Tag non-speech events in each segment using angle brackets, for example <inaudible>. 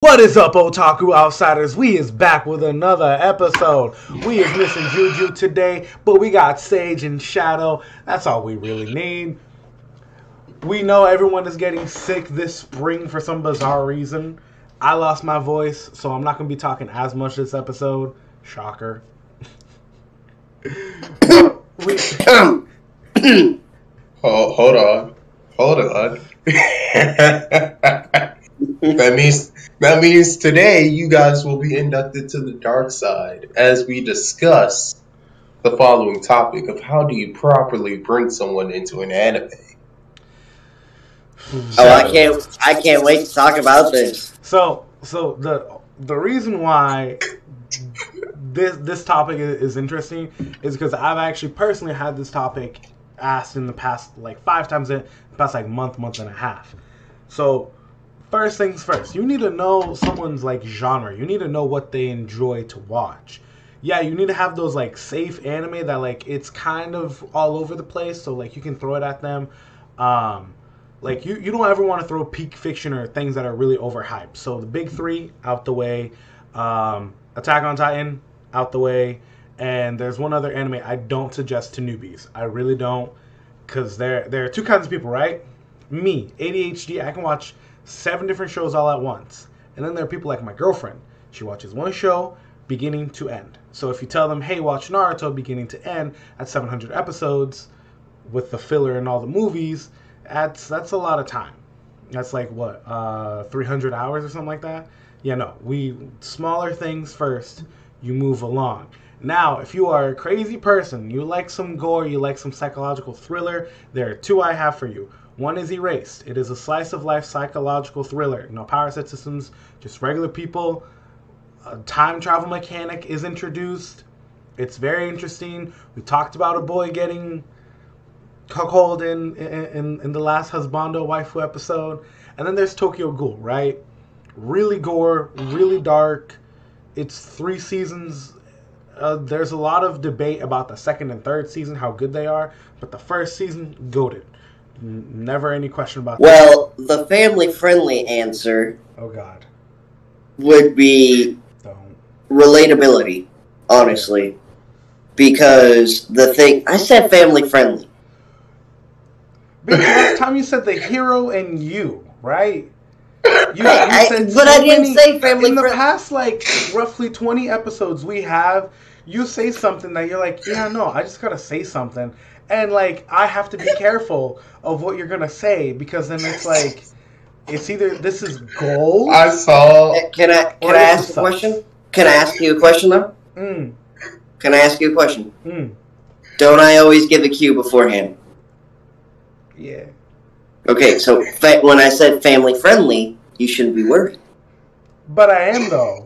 What is up, Otaku Outsiders? We is back with another episode. We is missing Juju today, but we got Sage and Shadow. That's all we really need. We know everyone is getting sick this spring for some bizarre reason. I lost my voice, so I'm not going to be talking as much this episode. Shocker. we, <coughs> Hold, hold on. Hold on. <laughs> <laughs> that means that means today you guys will be inducted to the dark side as we discuss the following topic of how do you properly bring someone into an anime. Hmm. Oh, I can't! I can't wait to talk about this. So, so the the reason why this this topic is, is interesting is because I've actually personally had this topic asked in the past like five times in the past like month, month and a half. So, first things first, you need to know someone's like genre. You need to know what they enjoy to watch. Yeah, you need to have those like safe anime that like it's kind of all over the place, so like you can throw it at them. Um, like you, you don't ever want to throw peak fiction or things that are really overhyped. So the big three out the way, um, Attack on Titan out the way, and there's one other anime I don't suggest to newbies. I really don't, because there there are two kinds of people, right? Me, ADHD, I can watch seven different shows all at once, and then there are people like my girlfriend. She watches one show beginning to end. So if you tell them, hey, watch Naruto beginning to end at 700 episodes with the filler and all the movies, that's that's a lot of time. That's like what, uh, 300 hours or something like that. Yeah, no, we smaller things first. You move along. Now, if you are a crazy person, you like some gore, you like some psychological thriller, there are two I have for you. One is Erased. It is a slice of life psychological thriller. No power set systems, just regular people. A time travel mechanic is introduced. It's very interesting. We talked about a boy getting cuckold in, in in the last husbando waifu episode, and then there's Tokyo Ghoul, right? Really gore, really dark. It's three seasons. Uh, there's a lot of debate about the second and third season, how good they are, but the first season, goaded. Never any question about that. Well, the family-friendly answer Oh God, would be don't. relatability, honestly, because the thing I said family-friendly. Because last time you said the hero and you, right? You, Hey, <laughs> I- but I didn't say family In the friend- past, like roughly twenty episodes we have, you say something that you're like, yeah, no, I just gotta say something, and like I have to be careful of what you're gonna say because then it's like, it's either this is gold. I saw Can I can I ask a sucks? question? Can I ask you a question though? Mm, Can I ask you a question? mm, Don't I always give a cue beforehand? yeah. Okay, so fa- when I said family-friendly, you shouldn't be worried. But I am though.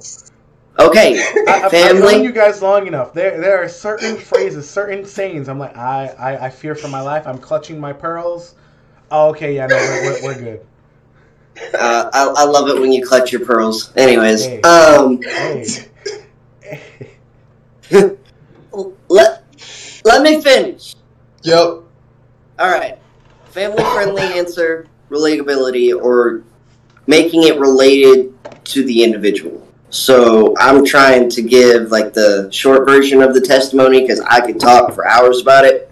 Okay, I, <laughs> I've, I've known family. you guys long enough. There, there are certain phrases, certain sayings. I'm like, I, I, I fear for my life. I'm clutching my pearls. Oh, okay, yeah, no, we're, we're, we're good. Uh, I, I love it when you clutch your pearls. Anyways, Hey. um, Hey. <laughs> let let me finish. Yep. All right, family-friendly <laughs> answer, relatability, or making it related to the individual. So I'm trying to give like the short version of the testimony because I could talk for hours about it.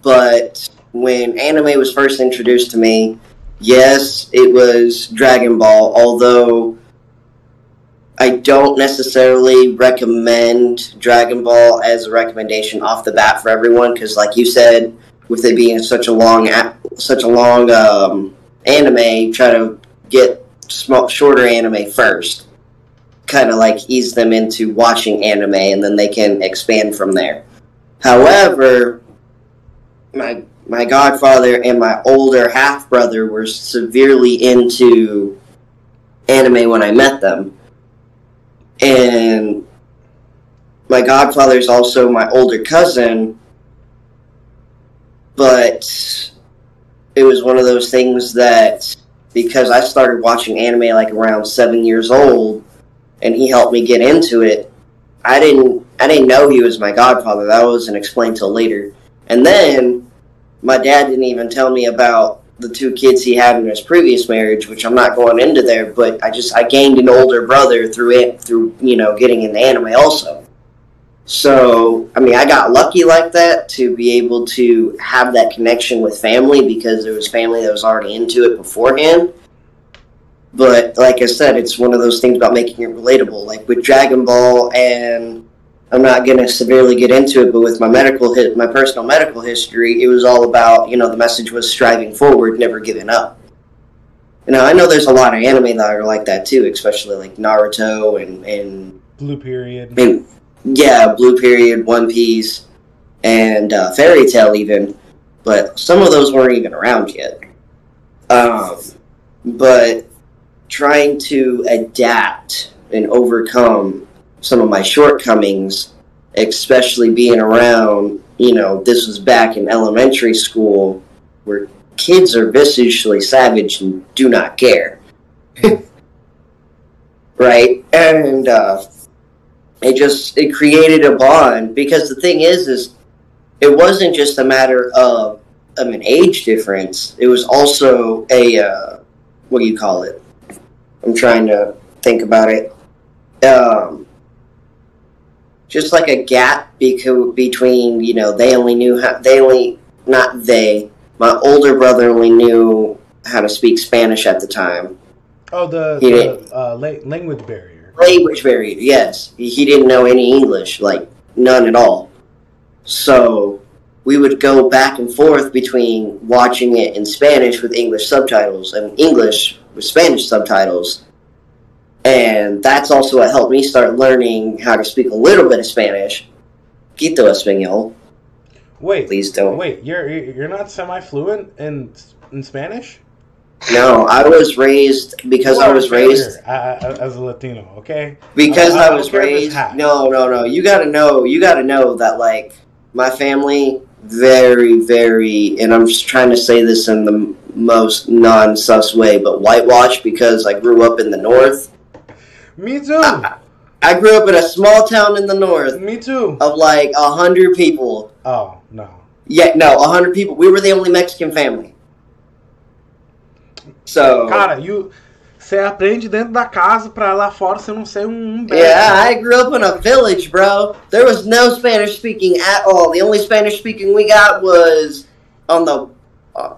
But when anime was first introduced to me, yes, it was Dragon Ball, although I don't necessarily recommend Dragon Ball as a recommendation off the bat for everyone because, like you said, with it being such a long, such a long um, anime, try to get small, shorter anime first. Kind of like ease them into watching anime, and then they can expand from there. However, my my godfather and my older half brother were severely into anime when I met them, and my godfather is also my older cousin, but it was one of those things that because I started watching anime like around seven years old, and he helped me get into it. I didn't I didn't know he was my godfather. That wasn't explained till later. And then my dad didn't even tell me about the two kids he had in his previous marriage, which I'm not going into there, but I just I gained an older brother through it through you know getting into anime also. So I mean I got lucky like that to be able to have that connection with family because there was family that was already into it beforehand. But like I said, it's one of those things about making it relatable. Like with Dragon Ball and I'm not going to severely get into it, but with my medical hit, my personal medical history, it was all about you know the message was striving forward, never giving up. You know, I know there's a lot of anime that are like that too, especially like Naruto and and Blue period. and yeah, Blue Period, One Piece, and uh, Fairy Tail even, but some of those weren't even around yet. Um, but trying to adapt and overcome some of my shortcomings, especially being around, you know, this was back in elementary school where kids are viciously savage and do not care. <laughs> right? And uh, it just it created a bond because the thing is is it wasn't just a matter of of an age difference. It was also a uh, what do you call it? I'm trying to think about it. Um, just like a gap beco- between you know they only knew how they only not they my older brother only knew how to speak Spanish at the time. Oh, the, the uh, la- language barrier. Language barrier, yes. He didn't know any English, like none at all. So we would go back and forth between watching it in Spanish with English subtitles and English with Spanish subtitles. And that's also what helped me start learning how to speak a little bit of Spanish. Quito español. Wait, Please don't. wait. You're you're not semi fluent in in Spanish? No, I was raised because I was raised as a Latino. Okay. because I- I I, was care if it's raised. No, no, no. You got to know. You got to know that like my family, very, very, and I'm just trying to say this in the most non-sus way, but whitewash because I grew up in the north. Me too. I grew up in a small town in the north Me too. of like a hundred people. Oh no. Yeah, no, a hundred people. We were the only Mexican family. So Cara, you você aprende dentro da casa pra lá fora você não ser um bad Yeah. I grew up in a village, bro. There was no Spanish speaking at all. The only Spanish speaking we got was on the uh,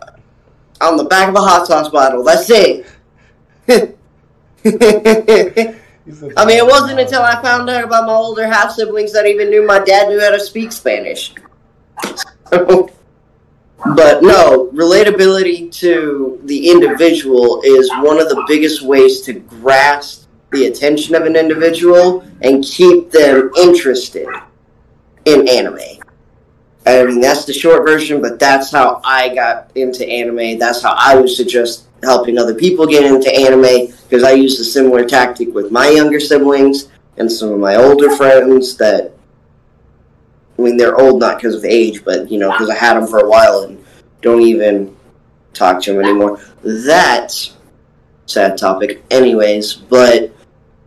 on the back of a hot sauce bottle. That's it. <laughs> I mean, it wasn't until I found out about my older half siblings that I even knew my dad knew how to speak Spanish. <laughs> but no, relatability to the individual is one of the biggest ways to grasp the attention of an individual and keep them interested in anime. I mean, that's the short version, but that's how I got into anime. That's how I would suggest helping other people get into anime because I used a similar tactic with my younger siblings and some of my older friends that. I mean, they're old not because of age, but you know, because I had them for a while and don't even talk to them anymore. That's sad topic, anyways. But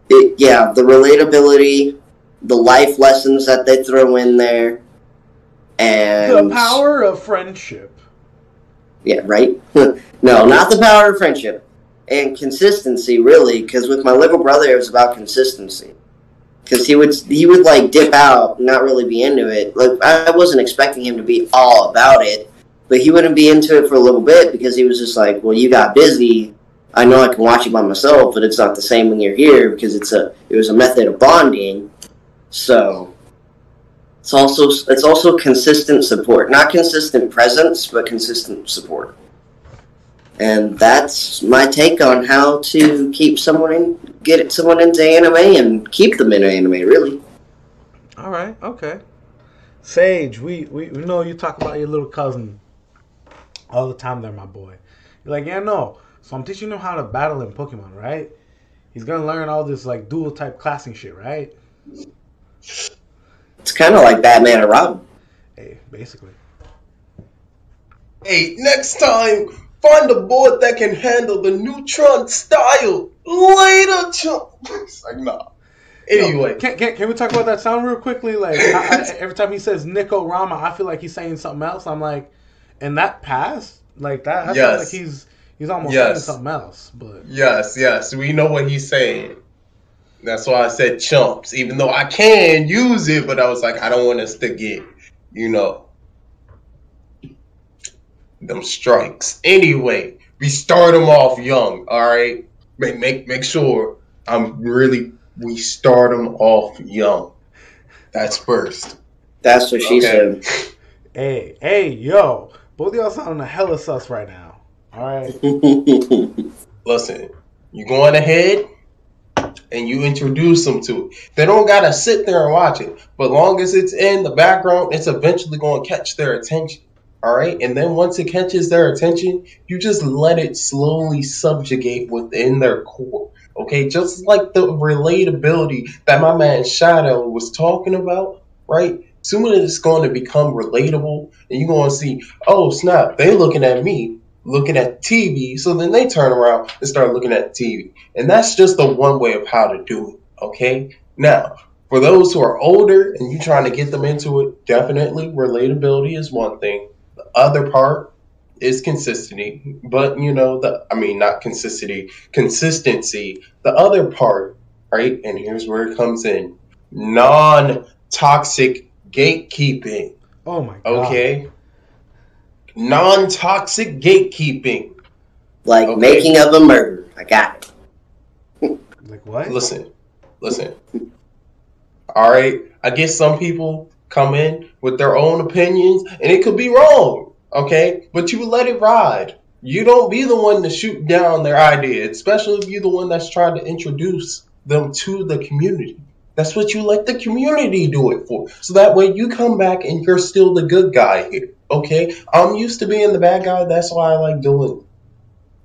it, yeah, the relatability, the life lessons that they throw in there, and the power of friendship. yeah, right. <laughs> no, not the power of friendship and consistency, really. Because with my little brother, it was about consistency. Because he would he would like dip out, not really be into it. Like I wasn't expecting him to be all about it, but he wouldn't be into it for a little bit because he was just like, "Well, you got busy. I know I can watch it by myself, but it's not the same when you're here because it's a it was a method of bonding." So it's also it's also consistent support, not consistent presence, but consistent support. And that's my take on how to keep someone in, get someone into anime and keep them in anime. Really, All right, okay. Sage, we, we we know you talk about your little cousin all the time there, my boy. You're like, yeah, no. So I'm teaching him how to battle in Pokemon, right? He's gonna learn all this like dual type classing shit, right? It's kind of like Batman and Robin. Hey, basically. Hey, next time, find a board that can handle the neutron style. Later, chump. It's like, nah. Anyway, Can, can, can we talk about that sound real quickly? Like I, I, <laughs> every time he says Nico Rama, I feel like he's saying something else. I'm like, and that pass, Like that. that Yes. sounds like he's he's almost Yes. saying something else. But Yes, yes, we know what he's saying. That's why I said chumps, even though I can use it, but I was like, I don't want us to get, you know, them strikes. Anyway, we start them off young, all right? Make make make sure I'm really we start them off young. That's first. That's what she Okay. said. <laughs> hey, hey, yo, both of y'all sounding a hella sus right now. All right. <laughs> Listen, you going ahead and you introduce them to it. They don't gotta sit there and watch it, but long as it's in the background, it's eventually to catch their attention. All right, and then once it catches their attention, you just let it slowly subjugate within their core. Okay, just like the relatability that my man Shadow was talking about, right? Soon as it's going to become relatable, and you're going to see, oh snap, they looking at me, looking at TV. So then they turn around and start looking at TV. And that's just the one way of how to do it. Okay. Now, for those who are older and you're trying to get them into it, definitely relatability is one thing. The other part is consistency. But you know, the I mean not consistency, consistency. The other part, right? And here's where it comes in. Non-toxic gatekeeping. Oh my god. Okay. Non toxic gatekeeping. like Okay. making of a murder. I got it. Like what? Listen, listen. All right. I guess some people come in with their own opinions and it could be wrong. Okay. But you let it ride. You don't be the one to shoot down their idea, especially if you're the one that's trying to introduce them to the community. That's what you let the community do it for. So that way you come back and you're still the good guy here. Okay? I'm used to being the bad guy. That's why I like doing it.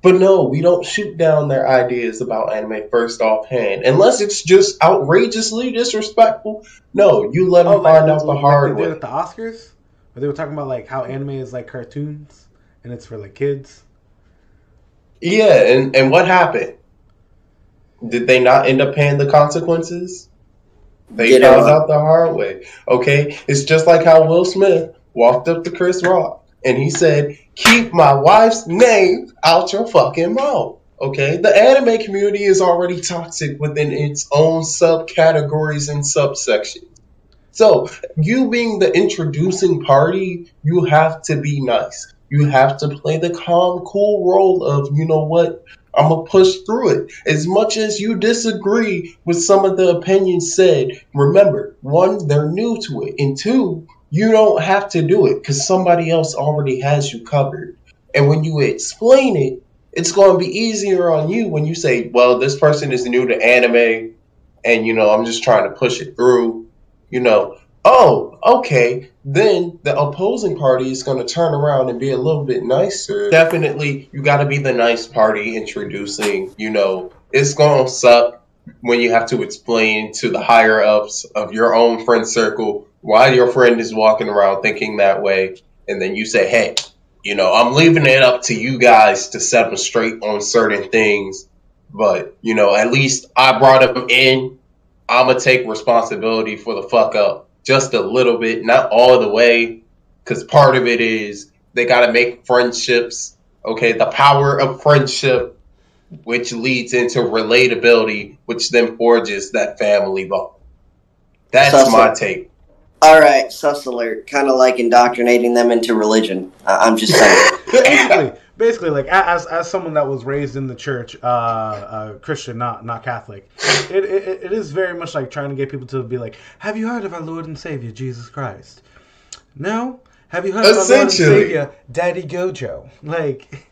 But no, we don't shoot down their ideas about anime first offhand. Unless it's just outrageously disrespectful. No, you let them Oh, like, find out the like hard they did way. at the Oscars, where they were talking about like how anime is like cartoons and it's for like kids. Yeah, and, and what happened? Did they not end up paying the consequences? They Get found out. out the hard way. Okay? It's just like how Will Smith walked up to Chris Rock and he said, Keep my wife's name out your fucking mouth. Okay? The anime community is already toxic within its own subcategories and subsections. So, you being the introducing party, you have to be nice. You have to play the calm, cool role of, you know what, I'm gonna push through it. As much as you disagree with some of the opinions said, remember, one, they're new to it, and two, you don't have to do it because somebody else already has you covered. And when you explain it, it's going to be easier on you when you say, well, this person is new to anime, and you know, I'm just trying to push it through. You know, oh, okay. Then the opposing party is going to turn around and be a little bit nicer. Definitely, you got to be the nice party introducing. You know, it's going to suck when you have to explain to the higher ups of your own friend circle why your friend is walking around thinking that way, and then you say, hey, you know, I'm leaving it up to you guys to set them straight on certain things. But, you know, at least I brought them in. I'm going to take responsibility for the fuck up just a little bit, not all the way. Because part of it is they got to make friendships. Okay. The power of friendship, which leads into relatability, which then forges that family bond. That's my take. All right, sus alert. Kind of like indoctrinating them into religion. I- I'm just saying. <laughs> basically, basically, like a- as as someone that was raised in the church, uh, uh Christian, not not Catholic, it, it it is very much like trying to get people to be like, "Have you heard of our Lord and Savior Jesus Christ?" No. Have you heard of our Lord and Savior Daddy Gojo? Like,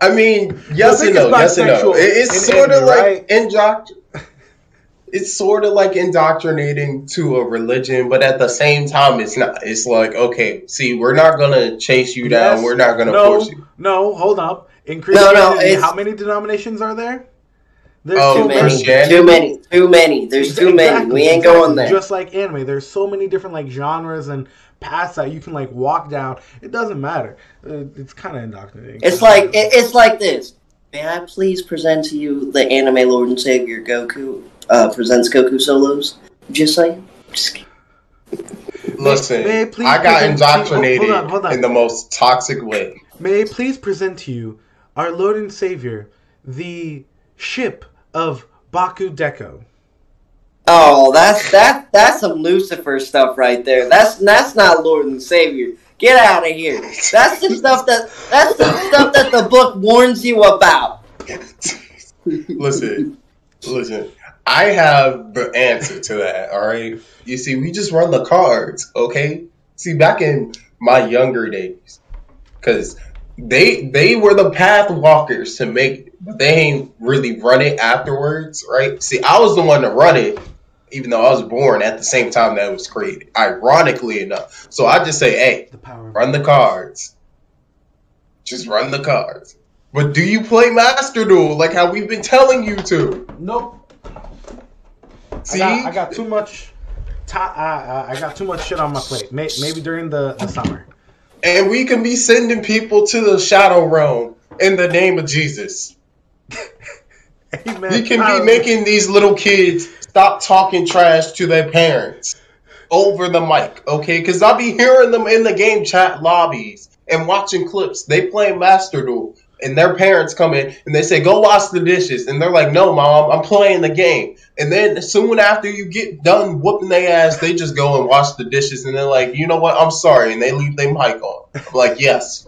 I mean, yes thing and no, yes and no. It's in sort of like right? indoctr. It's sort of like indoctrinating to a religion, but at the same time, it's not. It's like, okay, see, we're not gonna chase you down. Yes. We're not gonna no, force you. no, hold up. In no, Christianity, it's- how many denominations are there? There's Oh, Too many. Christianity? Too many. Too many. There's too many. We ain't exactly. going there. Just like anime, there's so many different like genres and paths that you can like walk down. It doesn't matter. Uh, It's kind of indoctrinating. It's like it's like this. May I please present to you the anime Lord and Savior Goku uh, presents Goku solos? Just saying. Just kidding. Listen, may I please I got present to you- oh, indoctrinated hold on, hold on. in the most toxic way. May I please present to you our Lord and Savior, the ship of BakuDeku. Oh, that's that that's some Lucifer stuff right there. That's that's not Lord and Savior. Get out of here. That's the stuff that that's the stuff that the book warns you about. <laughs> Listen, listen. I have the answer to that. All right. You see, we just run the cards. Okay. See, back in my younger days, because they they were the path walkers to make, but they ain't really run it afterwards, right? See, I was the one to run it, even though I was born at the same time that it was created. Ironically enough, so I just say, hey, The run the cards. Just run the cards. But do you play Master Duel like how we've been telling you to? Nope. See, I got, I got too much. Ti- I, I I got too much shit on my plate. May, maybe during the, the summer. and we can be sending people to the Shadow Realm in the name of Jesus. <laughs> Amen. We can be making these little kids stop talking trash to their parents over the mic, okay? Because I'll be hearing them in the game chat lobbies and watching clips. They play Master Duel, and their parents come in and they say, "Go wash the dishes," and they're like, "No, mom, I'm playing the game." And then soon after you get done whooping their ass, they just go and wash the dishes, and they're like, "You know what? I'm sorry," and they leave their mic on. I'm like, "Yes."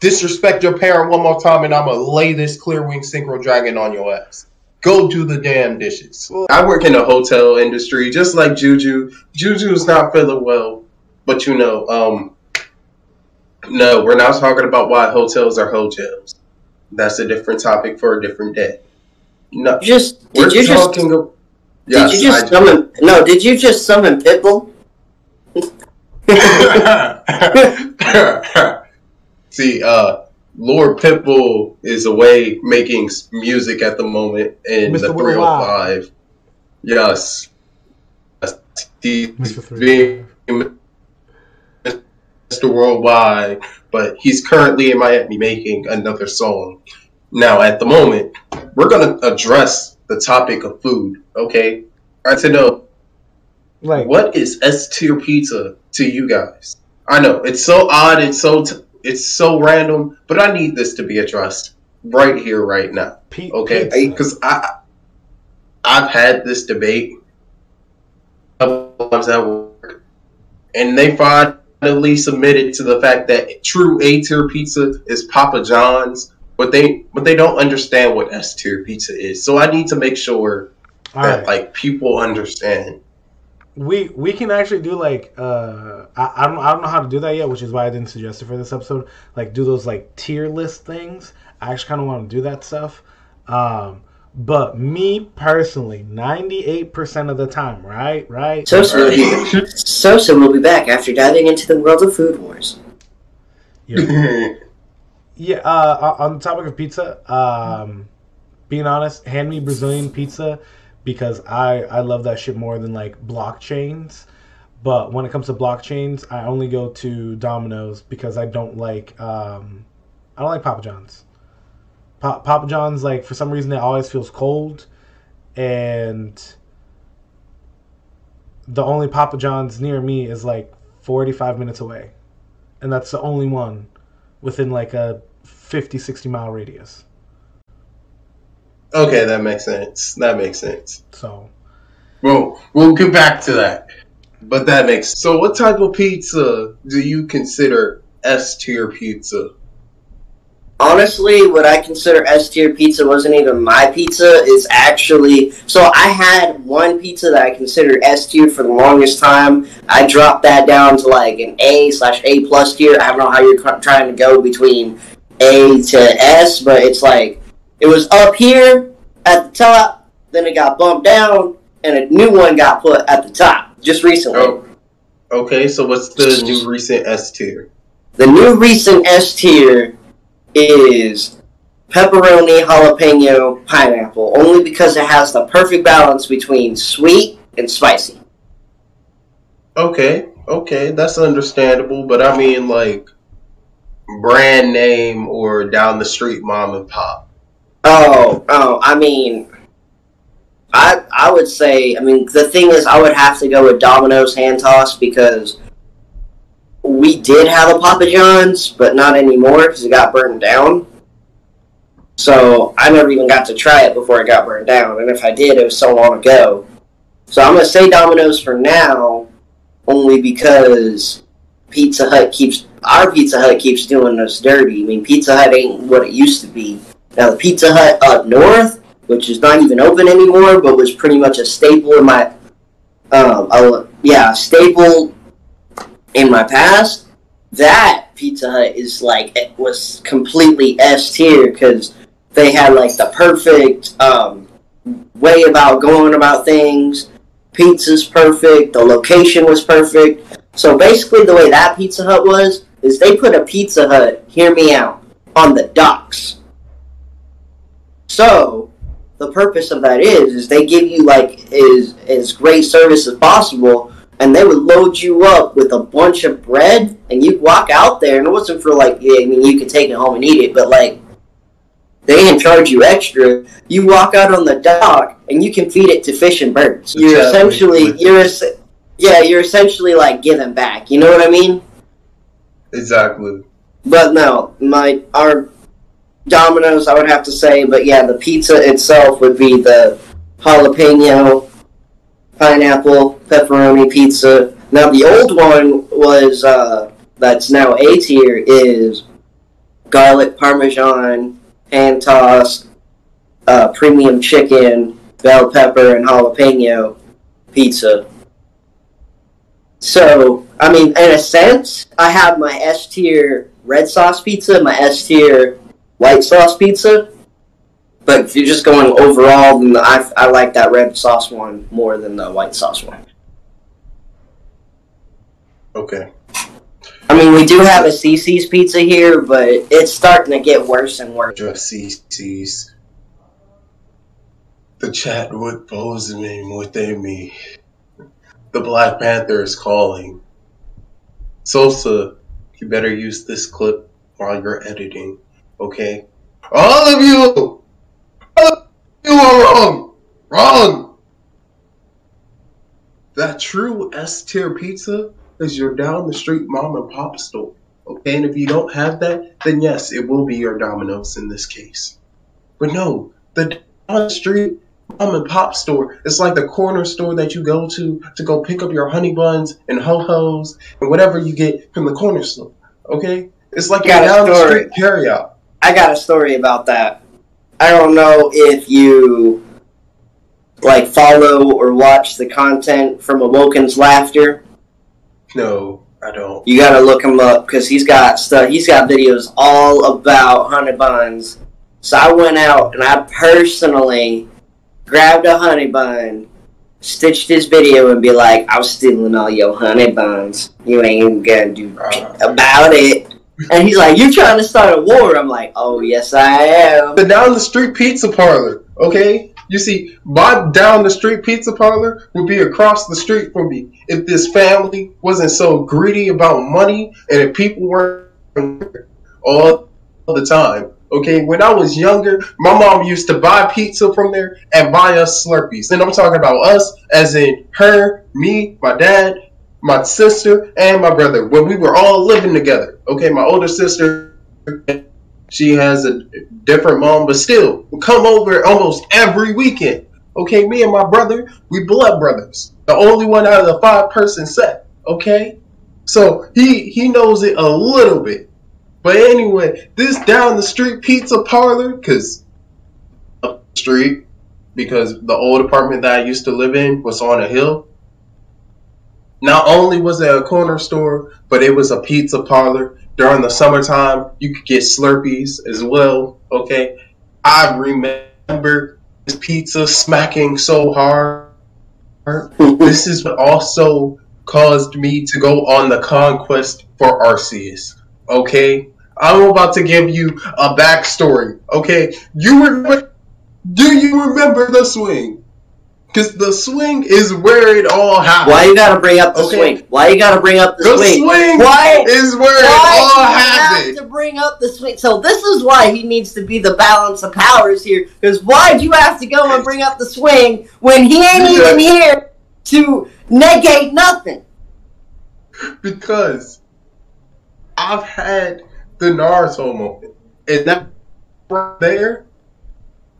Disrespect your parent one more time, and I'm gonna lay this clear wing synchro dragon on your ass. Go do the damn dishes. I work in the hotel industry, just like Juju. Juju's not feeling well, but you know, um, no, we're not talking about why hotels are hotels. That's a different topic for a different day. No, You just we're did you just talking. of- did yes, you just I- summon no, did you just summon Pitbull? <laughs> See, uh, Lord Pitbull is away making music at the moment in Mr. the 305. Yes. Yes, He's being Mr. Worldwide, but he's currently in Miami making another song. Now, at the moment, we're going to address the topic of food, okay? I to know Like what is S tier pizza to you guys? I know it's so odd, it's so t- it's so random, but I need this to be addressed right here, right now, okay? Because I I've had this debate a couple times at work, and they finally submitted to the fact that true A tier pizza is Papa John's, but they but they don't understand what S tier pizza is. So I need to make sure All that right. like people understand. we we can actually do like uh I, I don't I don't know how to do that yet, which is why I didn't suggest it for this episode. Like do those like tier list things. I actually kind of want to do that stuff. Um, but me personally, ninety eight percent of the time, right, right. Sosa Sosa will be back after diving into the world of food wars. Yeah. <laughs> Yeah, uh, on the topic of pizza, um, being honest, hand me Brazilian pizza because I, I love that shit more than like blockchains. But when it comes to blockchains, I only go to Domino's because I don't like um, I don't like Papa John's. Pa- Papa John's like for some reason it always feels cold, and the only Papa John's near me is like forty five minutes away, and that's the only one within like a 50 60 mile radius Okay, that makes sense. That makes sense. so Well, we'll get back to that. But that makes so. What type of pizza do you consider S tier pizza? Honestly, what I consider S tier pizza wasn't even my pizza. It's actually so I had one pizza that I considered S tier for the longest time. I dropped that down to like an A slash A plus tier. I don't know how you're trying to go between A to S, but it's like it was up here at the top, then it got bumped down, and a new one got put at the top just recently. Oh, okay. So what's the new recent S tier? The new recent S tier is pepperoni, jalapeno, pineapple, only because it has the perfect balance between sweet and spicy. Okay, okay, that's understandable. But I mean, like brand name or down the street mom and pop. Oh, oh, I mean, I I would say, I mean, the thing is, I would have to go with Domino's hand toss because we did have a Papa John's, but not anymore because it got burned down. So I never even got to try it before it got burned down, and if I did, it was so long ago. So I'm gonna say Domino's for now, only because Pizza Hut keeps our Pizza Hut keeps doing us dirty. I mean, Pizza Hut ain't what it used to be. Now the Pizza Hut up north, which is not even open anymore, but was pretty much a staple in my, um, a, yeah, staple in my past. That Pizza Hut is like it was completely S tier because they had like the perfect um, way about going about things. Pizza's perfect. The location was perfect. So basically, the way that Pizza Hut was is they put a Pizza Hut. Hear me out on the docks. So the purpose of that is is they give you like is as great service as possible and they would load you up with a bunch of bread and you'd walk out there and it wasn't for like yeah, I mean you could take it home and eat it but like they didn't charge you extra. You walk out on the dock and you can feed it to fish and birds. You're essentially you're yeah you're essentially like giving back. You know what I mean? Exactly. but no, my our Domino's, I would have to say, but yeah, the pizza itself would be the jalapeno, pineapple, pepperoni pizza. Now the old one was uh, that's now A tier is garlic parmesan, hand tossed, uh, premium chicken, bell pepper, and jalapeno pizza. So, I mean, in a sense, I have my S tier red sauce pizza, my S tier white sauce pizza. But if you're just going overall, then I, I like that red sauce one more than the white sauce one. Okay. I mean, we do have a CiCi's pizza here, but it's starting to get worse and worse. Just CiCi's. The Chadwick Boseman within me. With me. The Black Panther is calling. Sosa, you better use this clip while you're editing, okay? All of you! All of you are wrong! True S tier pizza is your down the street mom and pop store. Okay, and if you don't have that, then yes, it will be your Domino's in this case. But no, the down the street mom and pop store is like the corner store that you go to to go pick up your honey buns and ho hos and whatever you get from the corner store. Okay, it's like Got a down the street carryout. I got a story about that. I don't know if you like follow or watch the content from Awoken's Laughter. No, I don't. You gotta look him up because he's got stuff. He's got videos all about honey buns. So I went out and I personally grabbed a honey bun, stitched his video, and be like, "I was stealing all your honey buns. You ain't gonna do Uh, about it." And he's like, "You're trying to start a war?" I'm like, "Oh yes, I am." the down in the street pizza parlor. Okay, you see, my down the street pizza parlor would be across the street from me if this family wasn't so greedy about money and if people weren't all the time. Okay, when I was younger, my mom used to buy pizza from there and buy us Slurpees. And I'm talking about us, as in her, me, my dad, my sister, and my brother. When we were all living together. Okay, my older sister she has a different mom, but still, come over almost every weekend. Okay, me and my brother, we blood brothers. The only one out of the five person set. Okay, so he he knows it a little bit. But anyway, this down the street pizza parlor, cause up the street, because the old apartment that I used to live in was on a hill. Not only was it a corner store, but it was a pizza parlor during the summertime, you could get Slurpees as well. Okay, I remember this pizza smacking so hard. This is what also caused me to go on the conquest for Arceus. Okay, I'm about to give you a backstory. Okay, you remember? Do you remember the swing? Because the swing is where it all happens. Why you gotta bring up the Okay. swing? Why you gotta bring up the, The swing? swing Why? is where Why it all do you happened. have to bring up the swing? So this is why he needs to be the balance of powers here. Because why'd you have to go and bring up the swing when he ain't Yeah. even here to negate nothing? Because I've had the Naruto moment, and that right there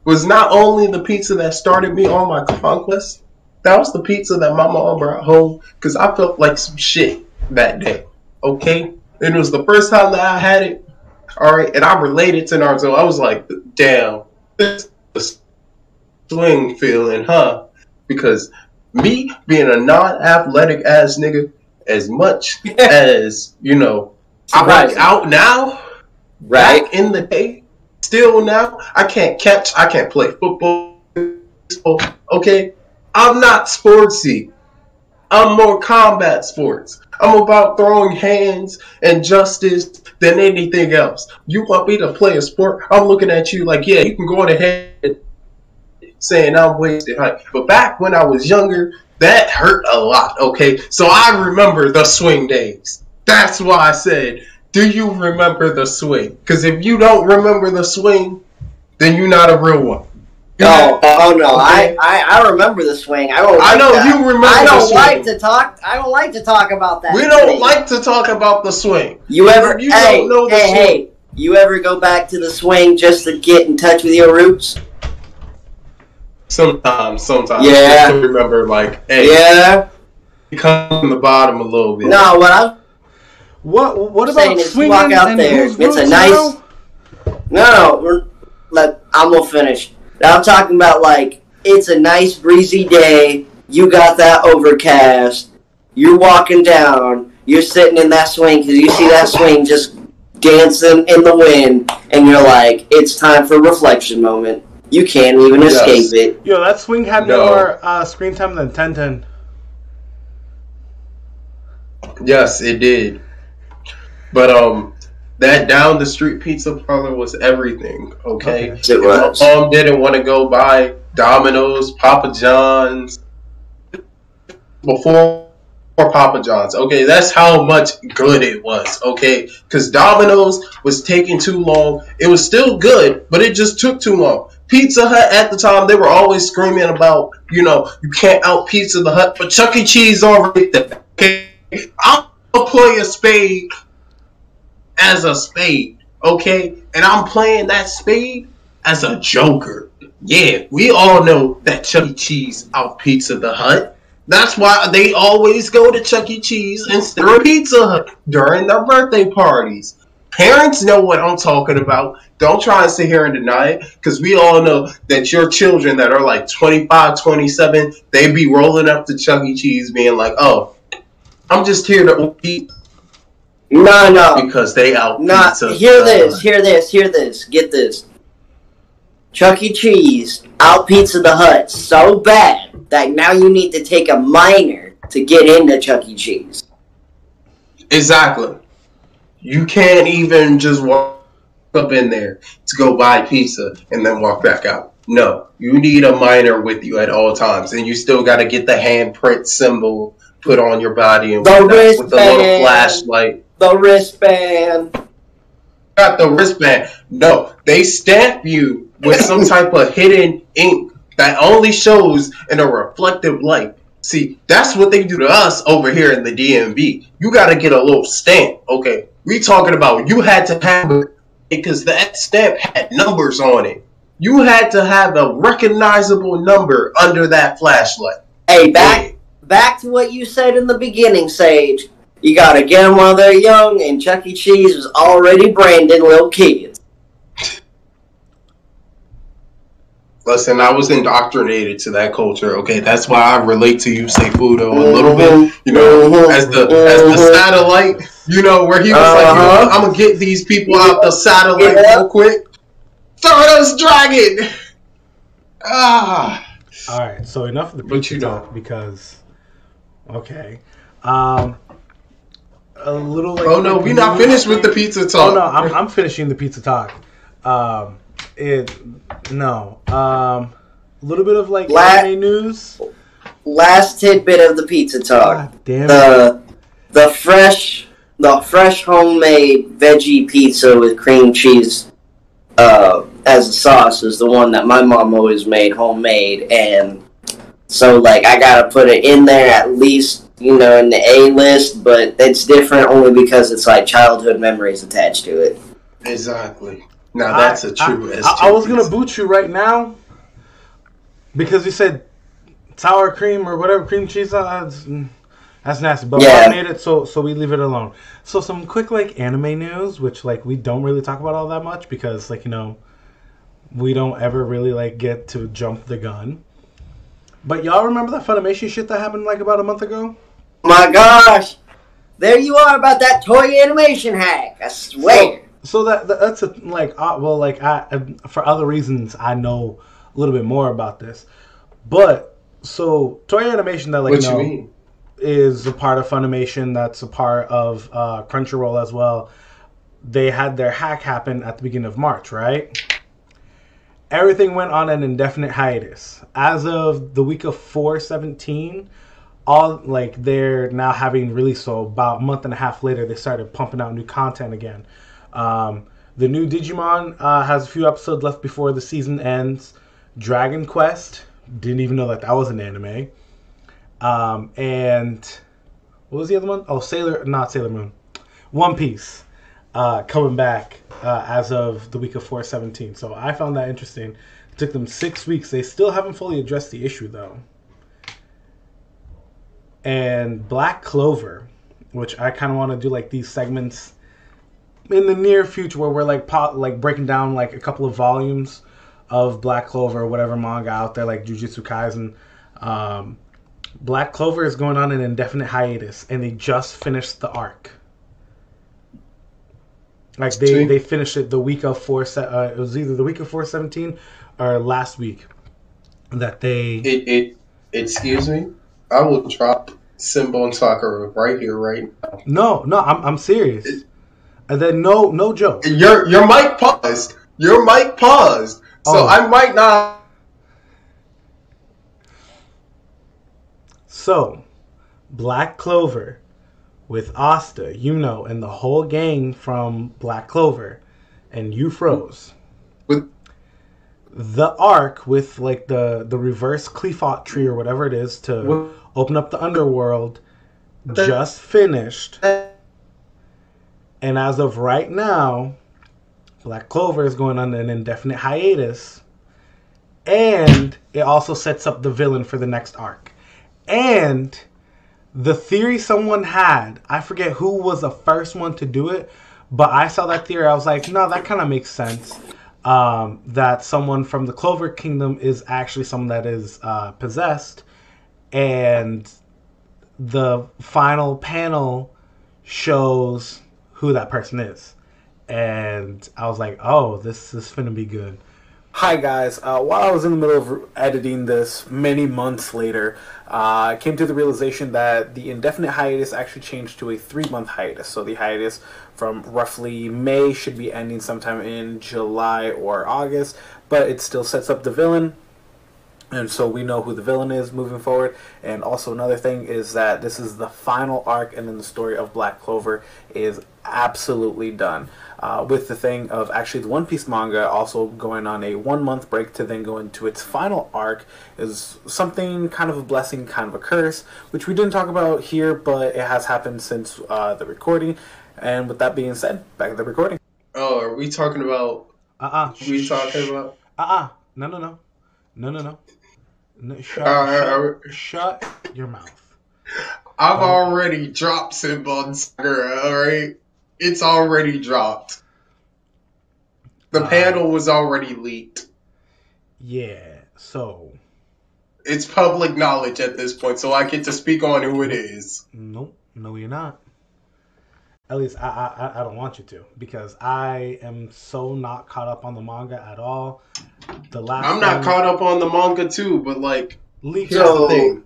was not only the pizza that started me on my conquest. That was the pizza that my mom brought home because I felt like some shit that day. Okay, and it was the first time that I had it. All right, and I related to Naruto. I was like, damn, this is swing feeling, huh? Because me being a non-athletic ass nigga, as much <laughs> as you know, I'm Surprising. out now. Right. Back in the day, still now, I can't catch. I can't play football. Okay, I'm not sportsy. I'm more combat sports. I'm about throwing hands and justice than anything else. You want me to play a sport? I'm looking at you like, yeah, you can go on ahead saying I'm wasted height. But back when I was younger, that hurt a lot, okay? So I remember the swing days. That's why I said, do you remember the swing? Because if you don't remember the swing, then you're not a real one. No, oh no, Okay. I, I I remember the swing. I don't. I like know that. you remember I don't swing. like to talk. I don't like to talk about that. We don't swing. like to talk about the swing. You ever? You hey, don't know the hey, swing. hey! You ever go back to the swing just to get in touch with your roots? Sometimes, sometimes. Yeah. Just to remember, like, hey, Yeah. you come from the bottom a little bit. No, what I'm What what about is swinging walk out and there, whose it's a nice- now? no, no. We're, let I'm gonna finish. I'm talking about like it's a nice breezy day. You got that overcast. You're walking down. You're sitting in that swing because you see that swing just dancing in the wind, and you're like, it's time for reflection moment. You can't even Yes. escape it. Yo, that swing had No. more uh, screen time than Ten Ten. Yes, it did. But um, that down the street pizza parlor was everything. Okay, Okay. It was. My mom didn't want to go buy Domino's, Papa John's before or Papa John's. Okay, that's how much good it was. Okay, because Domino's was taking too long. It was still good, but it just took too long. Pizza Hut at the time, they were always screaming about, you know, you can't out Pizza the Hut, but Chuck E. Cheese already there. Okay, I'll play a spade as a spade. Okay, and I'm playing that spade as a joker. Yeah, we all know that Chuck E. Cheese out Pizza the Hut. That's why they always go to Chuck E. Cheese instead of Pizza Hut during their birthday parties. Parents know what I'm talking about. Don't try and sit here and deny it because we all know that your children that are like 25, 27, they be rolling up to Chuck E. Cheese being like, oh, I'm just here to eat No, no. because they out Not pizza. hear the this, hear this, hear this. Get this. Chuck E. Cheese out Pizza the Hut so bad that now you need to take a minor to get into Chuck E. Cheese. Exactly. You can't even just walk up in there to go buy pizza and then walk back out. No, you need a minor with you at all times, and you still got to get the handprint symbol put on your body and The with the little flashlight. The wristband. Got the wristband. No, they stamp you with some <laughs> type of hidden ink that only shows in a reflective light. See, that's what they do to us over here in the DMV. You got to get a little stamp. Okay, we talking about you had to have it because that stamp had numbers on it. You had to have a recognizable number under that flashlight. Hey, back back to what you said in the beginning, Sage. You gotta get them while they're young, and Chuck E. Cheese was already branding little kids. Listen, I was indoctrinated to that culture. Okay, that's why I relate to you, Seifudo, a little bit. You know, mhm, as the as the mhm. satellite. You know, where he was like, you know, Uh-huh. I'm gonna get these people out the satellite Yeah. real quick. Stardust Dragon. Ah, All right, so enough of the But pizza you know. talk because, okay, um, a little. Like, oh no, we not finished with the pizza talk. Oh no, I'm, I'm finishing the pizza talk. Um, it no, um, a little bit of like La- anime news. Last tidbit of the pizza talk. God damn it! the the fresh the fresh homemade veggie pizza with cream cheese uh, as a sauce is the one that my mom always made homemade and so like I gotta put it in there at least you know, in the A list, but it's different only because it's like childhood memories attached to it. Exactly. Now that's a true. I, I, I was gonna boot you right now because you said sour cream or whatever cream cheese. Uh, that's, that's nasty, but Yeah. I made it, so so we leave it alone. So some quick like anime news, which like we don't really talk about all that much because like you know we don't ever really like get to jump the gun. But y'all remember that Funimation shit that happened like about a month ago? My gosh! There you are about that Toei Animation hack. I swear. So that, that that's a, like uh, well like I for other reasons I know a little bit more about this, but so Toei Animation that like what you you know mean? is a part of Funimation that's a part of uh, Crunchyroll as well. They had their hack happen at the beginning of March, right? Everything went on an indefinite hiatus. As of the week of 417, all like they're now having released so about a month and a half later they started pumping out new content again. Um, the new Digimon uh, has a few episodes left before the season ends. Dragon Quest didn't even know that that was an anime. Um, and what was the other one? Oh, Sailor, not Sailor Moon, One Piece, uh, coming back uh, as of the week of 417. So I found that interesting. It took them six weeks. They still haven't fully addressed the issue though. And Black Clover, which I kind of want to do like these segments in the near future where we're like pot like breaking down like a couple of volumes of Black Clover or whatever manga out there like Jujutsu Kaisen. Um, Black Clover is going on an indefinite hiatus, and they just finished the arc. Like they, they finished it the week of four. Se- uh, it was either the week of four seventeen or last week that they. It, it, excuse me. I will drop Simba and Sakura right here, right now. No, no, I'm I'm serious. And then no no joke. Your your mic paused. Your mic paused. So Oh. I might not. So, Black Clover with Asta, you know, and the whole gang from Black Clover, and you froze. With- the arc with like the the reverse Qliphoth tree or whatever it is to With- open up the underworld just finished. And as of right now, Black Clover is going on an indefinite hiatus. And it also sets up the villain for the next arc. And the theory someone had, I forget who was the first one to do it, but I saw that theory. I was like, no, that kind of makes sense. Um, that someone from the Clover Kingdom is actually someone that is uh, possessed. And the final panel shows who that person is. And I was like, oh, this is going to be good. Hi guys. Uh, while I was in the middle of editing this many months later, uh, I came to the realization that the indefinite hiatus actually changed to a three-month hiatus. So the hiatus from roughly May should be ending sometime in July or August, but it still sets up the villain and so we know who the villain is moving forward. And also another thing is that this is the final arc, and then the story of Black Clover is absolutely done. Uh, with the thing of actually the One Piece manga also going on a one month break to then go into its final arc is something kind of a blessing, kind of a curse, which we didn't talk about here, but it has happened since uh, the recording. And with that being said, back to the recording. Oh, are we talking about? Uh uh We talking about? Uh uh No no no. No no no. No shut, Uh, shut, shut your mouth. I've already dropped Simba and Sakura. All right, it's already dropped. The Uh, panel was already leaked. Yeah. So It's public knowledge at this point, so I get to speak on who it is. nope. No, you're not. At least I, I I- I don't want you to because I am so not caught up on the manga at all. The last I'm not caught up on the manga too, but like, leaked here's So- the thing.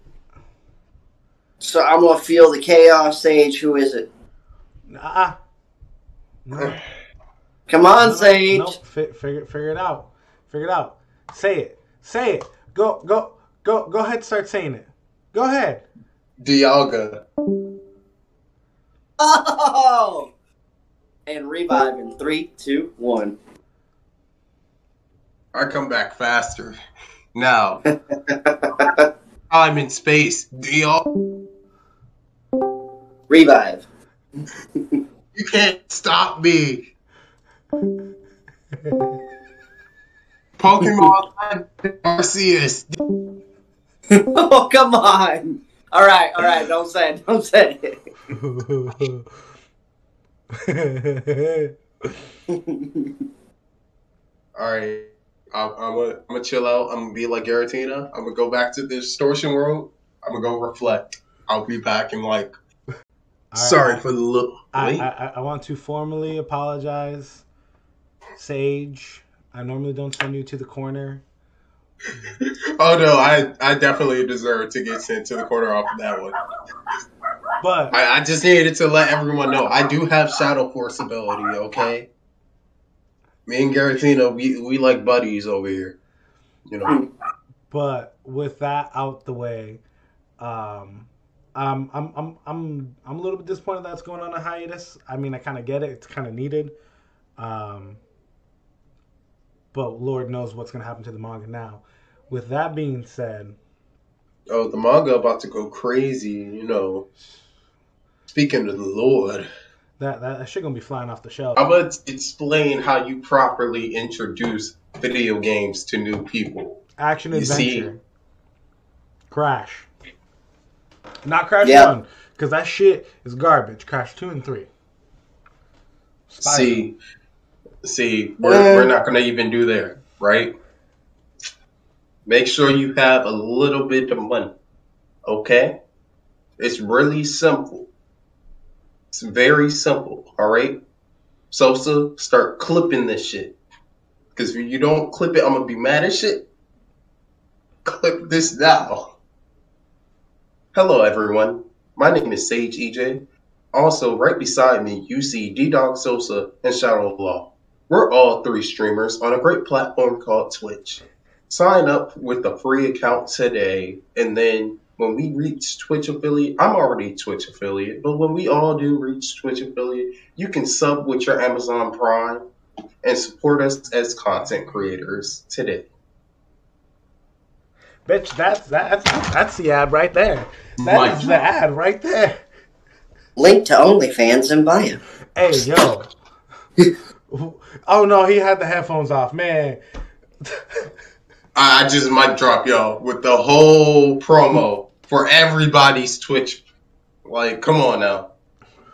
So I'm gonna feel the chaos sage. Who is it? Uh-uh. No. Come on, Sage. No, fi- figure figure it out. Figure it out. Say it. Say it. Go go go go ahead. Start saying it. Go ahead. Dialga. Oh! And revive in three, two, one. I come back faster. Now, <laughs> I'm in space. Dial. Revive. You can't stop me. Pokemon <laughs> Arceus. oh come on! All right, all right. Don't say it. Don't say it. <laughs> All right. I'm, I'm gonna I'm gonna chill out. I'm gonna be like Giratina. I'm gonna go back to the distortion world. I'm gonna go reflect. I'll be back in like. Sorry for the look. I, I, I want to formally apologize, Sage. I normally don't send you to the corner. <laughs> oh no, I I definitely deserve to get sent to the corner off of that one. But I, I just needed to let everyone know I do have Shadow Force ability. Okay. Me and Giratina, we we like buddies over here. You know. but with that out the way, um, um, I'm I'm I'm I'm a little bit disappointed that's going on a hiatus. I mean, I kind of get it; it's kind of needed. Um, but Lord knows what's going to happen to the manga now. With that being said, Oh, the manga about to go crazy. You know. Speaking to the Lord. that that, that shit gonna be flying off the shelf. I'm gonna explain how you properly introduce video games to new people. Action You adventure, Crash, not Crash Yeah. One, because that shit is garbage. Crash Two and Three. Spyro. See, see, we're, we're eh. not gonna even do there, right? Make sure you have a little bit of money, okay? It's really simple. It's very simple, all right? Sosa, start clipping this shit. Because if you don't clip it, I'm gonna be mad as shit. Clip this now. Hello, everyone. My name is Sage EJ. Also, right beside me, you see D Dog Sosa and Shadow Law. We're all three streamers on a great platform called Twitch. Sign up with a free account today, and then when we reach Twitch affiliate, I'm already Twitch affiliate, but when we all do reach Twitch affiliate, you can sub with your Amazon Prime and support us as content creators today. Bitch, that's that's that's the ad right there. That is the ad right there. Link to OnlyFans in bio. Hey yo. <laughs> oh no, he had the headphones off, man. <laughs> I I just might drop y'all with the whole promo for everybody's Twitch. Like, come on now.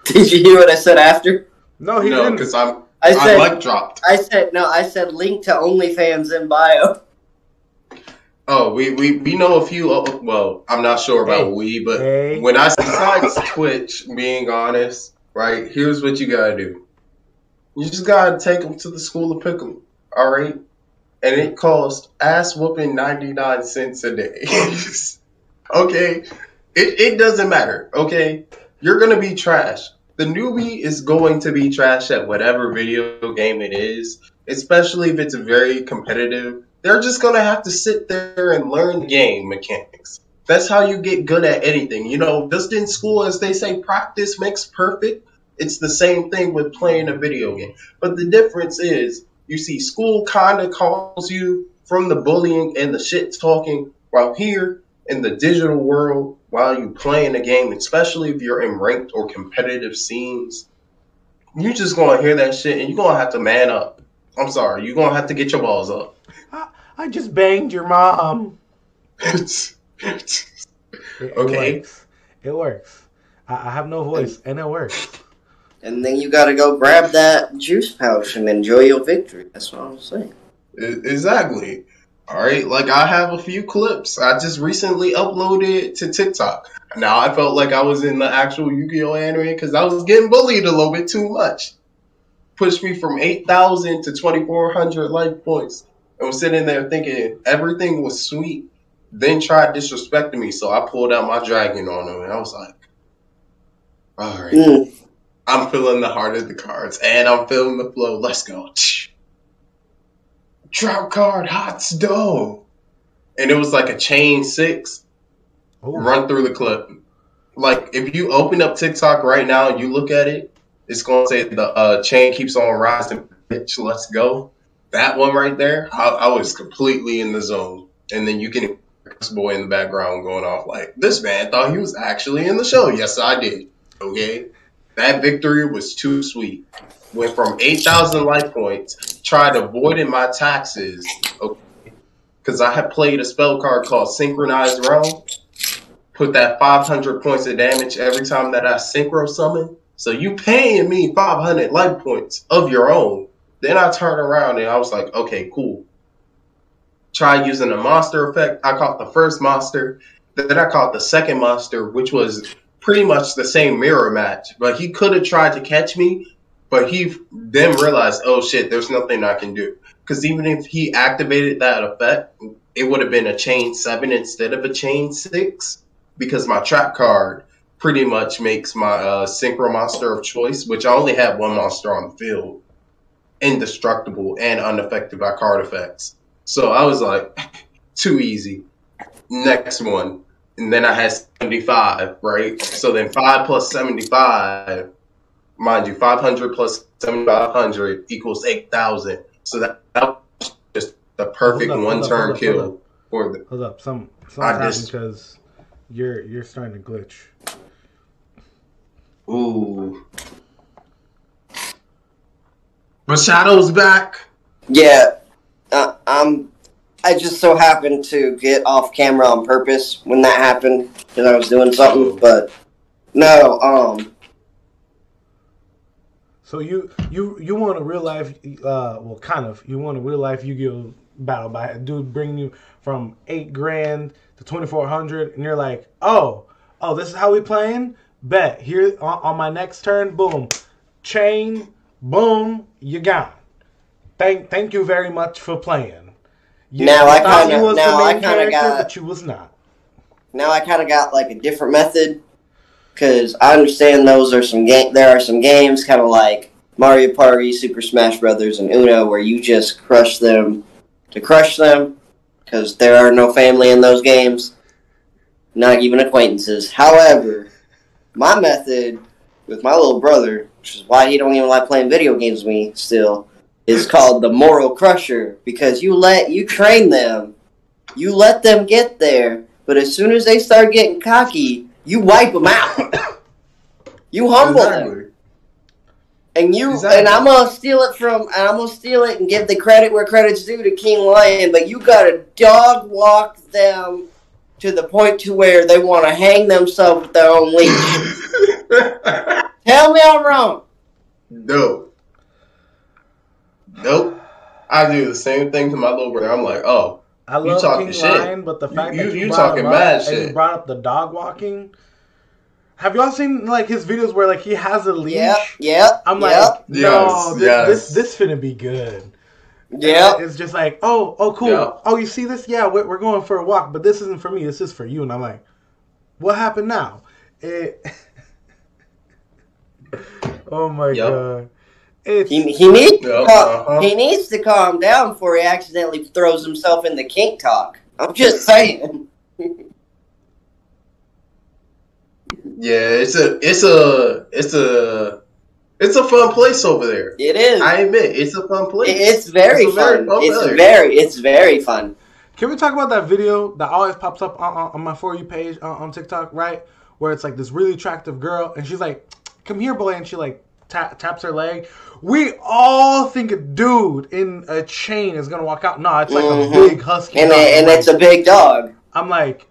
Did you hear what I said after? No, he no, didn't. because I'm I I said mic dropped. I said no. I said link to OnlyFans in bio. Oh, we, we, we know a few. uh, Well, I'm not sure about Hey. we, but Hey. when I besides <laughs> Twitch, being honest, right? Here's what you gotta do. You just gotta take them to the school of pickle, all right? And it costs ass whooping ninety nine cents a day. <laughs> okay, it it doesn't matter. Okay, you're gonna be trash. The newbie is going to be trash at whatever video game it is, especially if it's very competitive. They're just gonna have to sit there and learn game mechanics. That's how you get good at anything. You know, just in school, as they say, practice makes perfect. It's the same thing with playing a video game. But the difference is, you see, school kind of calls you from the bullying and the shit talking, while here in the digital world, while you playing a game, especially if you're in ranked or competitive scenes, you're just gonna hear that shit and you're gonna have to man up. I'm sorry, you're gonna have to get your balls up. I, I just banged your mom. <laughs> It, it Okay. works. It works. I, I have no voice, and it works. And then you gotta go grab that juice pouch and enjoy your victory. That's what I'm saying. Exactly. All right. Like I have a few clips. I just recently uploaded to TikTok. Now I felt like I was in the actual Yu-Gi-Oh anime because I was getting bullied a little bit too much. Pushed me from eight thousand to twenty four hundred life points. I was sitting there thinking everything was sweet. Then tried disrespecting me, so I pulled out my dragon on him, and I was like, "All right." Mm. I'm feeling the heart of the cards, and I'm feeling the flow. Let's go. <tsk> Drop card, hot stove. And it was like a chain six. Ooh. Run through the clip. Like if you open up TikTok right now and you look at it, it's gonna say the uh, chain keeps on rising. Bitch, let's go. That one right there, I, I was completely in the zone. And then you can hear this boy in the background going off like, "This man thought he was actually in the show." Yes, I did. Okay, that victory was too sweet. Went from eight thousand life points, tried avoiding my taxes. Okay, because I had played a spell card called Synchronized Realm. Put that five hundred points of damage every time that I synchro summon. So you paying me five hundred life points of your own. Then I turned around and I was like, okay, cool. Try using a monster effect. I caught the first monster. Then I caught the second monster, which was pretty much the same mirror match. But he could have tried to catch me, but he then realized, oh shit, there's nothing I can do. Because even if he activated that effect, it would have been a chain seven instead of a chain six. Because my trap card pretty much makes my uh, synchro monster of choice, which I only have one monster on the field, indestructible and unaffected by card effects. So I was like, <laughs> too easy. Next one. And then I had 75, right? So then 5 plus 75, mind you, 500 plus 7,500 equals 8,000. So that, that was just the perfect Hold up, one up, turn hold up, kill hold up. for the. Hold up, some I something's happening because you're you're starting to glitch. Ooh. But Shadow's back. Yeah, uh, I'm. I just so happened to get off camera on purpose when that happened because I was doing something. But no, um, So you you you want a real life, uh, well, kind of. You want a real life Yu-Gi-Oh battle by a dude bringing you from eight grand to twenty four hundred, and you're like, oh, oh, this is how we playing. Bet here on, on my next turn, boom, chain, boom, you gone. Thank thank you very much for playing. You, Now I kinda- now I kinda got- but you was not. now I kind of got like a different method because I understand those are some game. There are some games kind of like Mario Party, Super Smash Brothers, and Uno where you just crush them to crush them because there are no family in those games, not even acquaintances. However, my method with my little brother, which is why he don't even like playing video games with me still, is called the Moral Crusher because you let you train them, you let them get there, but as soon as they start getting cocky, you wipe them out. <coughs> You humble them. And you Exactly. and I'm gonna steal it from and I'm gonna steal it and give the credit where credit's due to King Lion, but you gotta dog walk them to the point to where they want to hang themselves with their own leash. <coughs> Tell me I'm wrong. Nope. Nope. I do the same thing to my little brother. I'm like, oh, I You talking King shit. Lion, but the fact you- that you, you talking him up mad and shit. you brought up the dog walking. Have y'all seen like his videos where like he has a leash? Yeah, yep. I'm yep, like, no, Yes, this, yes. this this finna be good. Yeah, It's just like, oh, oh, cool. Yeah. Oh, you see this? Yeah, we're, we're going for a walk, but this isn't for me. This is for you. And I'm like, what happened now? It. <laughs> oh my Yep. god. It's He, he needs to Yep, cal- uh-huh. he needs to calm down before he accidentally throws himself in the kink talk. I'm just saying. <laughs> yeah, it's a, it's a, it's a, it's a fun place over there. It is. I admit, it's a fun place. It's very It's a very fun. fun It's place. very, it's very fun. Can we talk about that video that always pops up on, on, on my For You page on, on TikTok, right? Where it's like this really attractive girl, and she's like, "Come here, boy," and she like ta- taps her leg. We all think a dude in a chain is gonna walk out. No, it's like Mhm. a big husky. And dog. and it's a big dog. I'm like,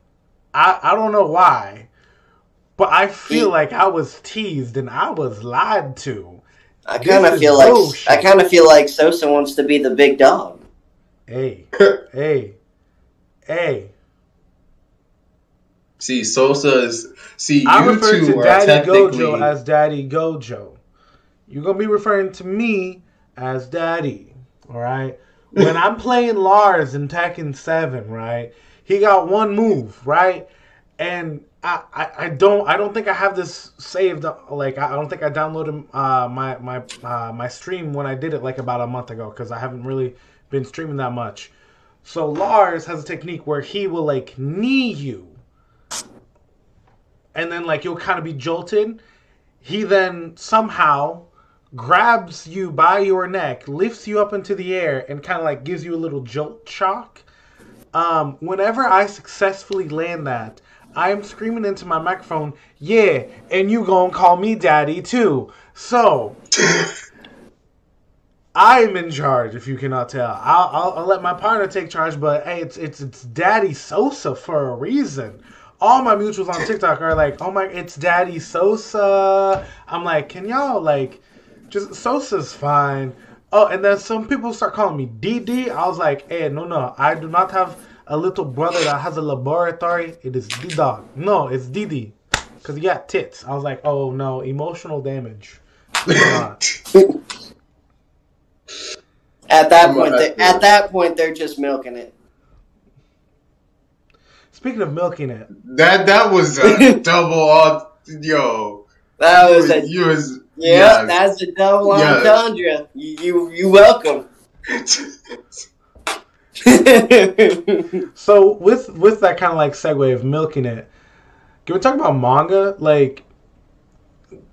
I I don't know why, but I feel He- like I was teased and I was lied to. I kind of feel like bullshit. I kind of feel like Sosa wants to be the big dog. Hey, <laughs> hey, hey. see, Sosa is, see, I you refer two to Daddy Gojo as Daddy Gojo. You're gonna be referring to me as Daddy, all right? When I'm <laughs> playing Lars in Tekken Seven, right? He got one move, right? And I, I, I don't I don't think I have this saved. Like I don't think I downloaded uh, my my uh, my stream when I did it like about a month ago because I haven't really been streaming that much. So Lars has a technique where he will like knee you and then like you'll kind of be jolted. He then somehow grabs you by your neck, lifts you up into the air, and kind of like gives you a little jolt shock. Um, whenever I successfully land that, I'm screaming into my microphone, yeah, and you gonna call me daddy too. So I'm in charge, if you cannot tell. I'll, I'll, I'll let my partner take charge, but hey, it's it's it's Daddy Sosa for a reason. All my mutuals on TikTok are like, "Oh my, it's Daddy Sosa." I'm like, "Can y'all like, just Sosa's fine." Oh, and then some people start calling me DD. I was like, "Hey, no, no, I do not have a little brother that has a laboratory. It is D Dog. No, it's DD, because he got tits." I was like, "Oh no, emotional damage." At that point, they, at that point, they're just milking it. Speaking of milking it, That that was a <laughs> double off. Yo, That was you, a was- you was yeah, that's a double Yeah. entendre. You you, you welcome. So with with that kind of like segue of milking it, can we talk about manga? Like,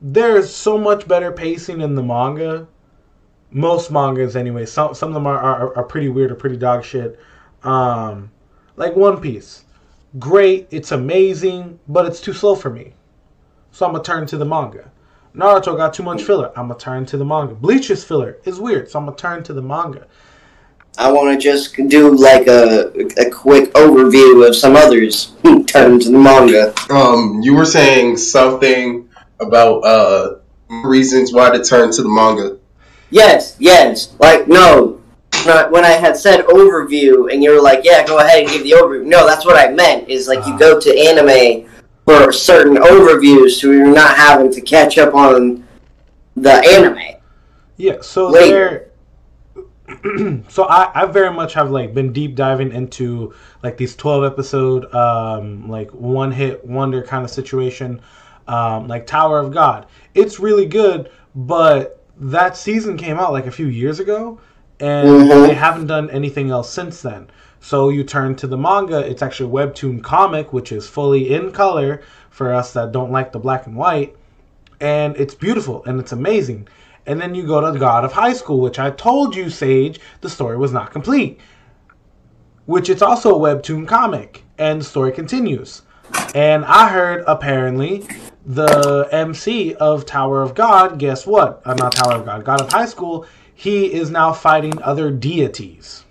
there's so much better pacing in the manga. Most mangas, anyway. Some some of them are are, are pretty weird or pretty dog shit. Um, like One Piece, great, it's amazing, but it's too slow for me. So I'm gonna turn to the manga. Naruto got too much filler. I'm gonna turn to the manga. Bleach's filler is weird, so I'm gonna turn to the manga. I want to just do like a a quick overview of some others. <laughs> Turn to the manga. Um, you were saying something about uh reasons why to turn to the manga. Yes, yes. Like no, not when I had said overview, and you were like, "Yeah, go ahead and give the overview." No, that's what I meant. Is like you Ah. go to anime for certain overviews, so you're not having to catch up on the anime. Yeah, so Later. there. <clears throat> so I, I very much have like been deep diving into like these twelve episode um like one hit wonder kind of situation, um like Tower of God. It's really good, but that season came out like a few years ago, and Mhm. they haven't done anything else since then. So you turn to the manga. It's actually a webtoon comic, which is fully in color for us that don't like the black and white and it's beautiful and it's amazing. And then you go to God of High School, which I told you, Sage, the story was not complete. Which it's also a webtoon comic, and the story continues. And I heard apparently the MC of Tower of God, guess what? Uh, not Tower of God, God of High School, he is now fighting other deities.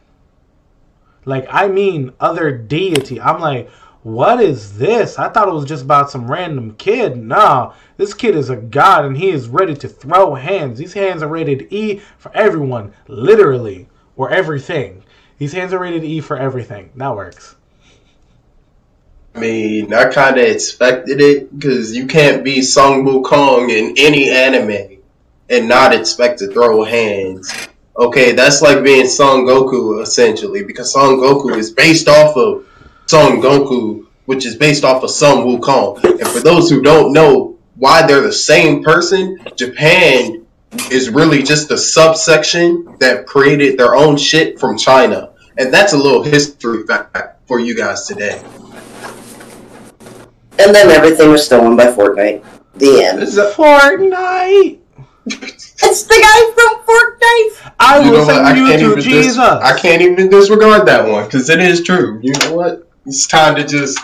Like, I mean, other deity. I'm like, what is this? I thought it was just about some random kid. No, this kid is a god and he is ready to throw hands. These hands are rated E for everyone, literally, or everything. These hands are rated E for everything. That works. I mean, I kind of expected it because you can't be Sun Wukong in any anime and not expect to throw hands. Okay, that's like being Son Goku essentially because Son Goku is based off of Son Goku, which is based off of Sun Wukong. And for those who don't know why they're the same person, Japan is really just a subsection that created their own shit from China. And that's a little history fact for you guys today. And then everything was stolen by Fortnite. The end. This is a- Fortnite! It's the guy from Fortnite. I you will know what? I send you can't to even dis- I can't even disregard that one because it is true. You know what? It's time to just.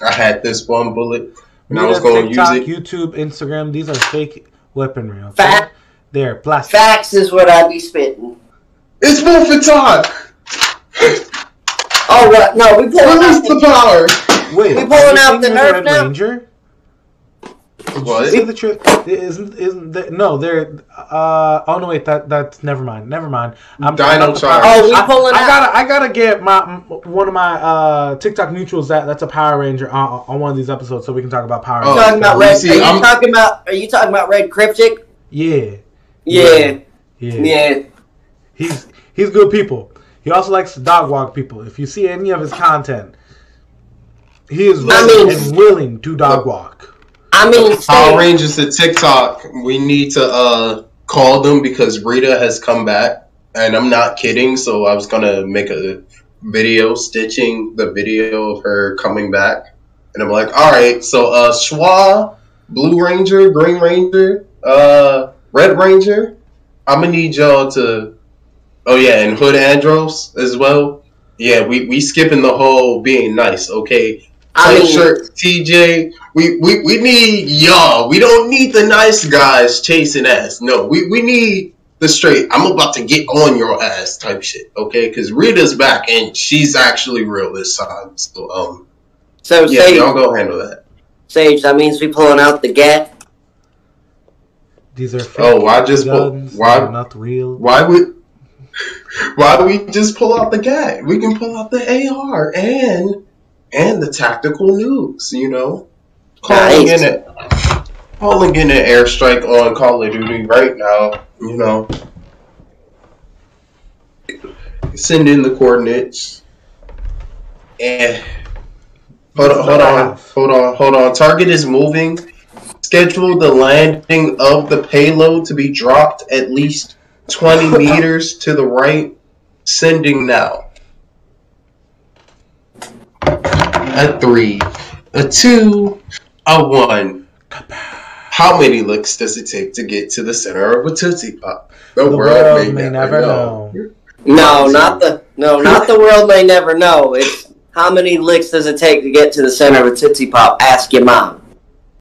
I had this one bullet and I was going to use it. YouTube, Instagram. These are fake weaponry. Okay? Fact. They're plastic. Facts is what I be spitting. It's Wolfen time. Oh, what? No, we pulling Release out the the, power. Wait, We are pulling out the you're Nerf now? Ranger? What? Say the truth. Isn't isn't the, no? They're uh oh no wait that that's never mind never mind. I'm Dino I'm- Charge. Oh, we I, pulling I out. gotta I gotta get my one of my uh TikTok neutrals that that's a Power Ranger on, on one of these episodes so we can talk about Power Oh. Rangers. talking about red. see, are you I'm- talking about? Are you talking about red cryptic? Yeah, Yeah, yeah, yeah. He's he's good people. He also likes to dog walk people. If you see any of his content, he is I mean- and willing to dog walk. I mean, Power Rangers to TikTok. We need to uh call them because Rita has come back, and I'm not kidding. So I was gonna make a video stitching the video of her coming back, and I'm like, all right. So uh, Schwa, Blue Ranger, Green Ranger, uh, Red Ranger. I'm gonna need y'all to. Oh yeah, and Hood Andros as well. Yeah, we we skipping the whole being nice. Okay, I tight mean, shirt, TJ. We, we we need y'all. We don't need the nice guys chasing ass. No, we we need the straight. I'm about to get on your ass type shit. Okay, because Rita's back and she's actually real this time. So um, so yeah, Sage, y'all go handle that. Sage, that means we pulling out the get. These are fake Oh, why just pull, guns. why They're not real. why would why do we just pull out the gag? We can pull out the AR and and the tactical nukes. You know, calling Nice. in it, calling in an airstrike on Call of Duty right now. You know, send in the coordinates and hold on, hold on, hold on, hold on. Target is moving. Schedule the landing of the payload to be dropped at least 20 <laughs> meters to the right. Sending now. A three, a two, a one. How many licks does it take to get to the center of a Tootsie Pop? The, The world may never know. No, not the no, not the world may never know. It's how many licks does it take to get to the center of a Tootsie Pop? Ask your mom.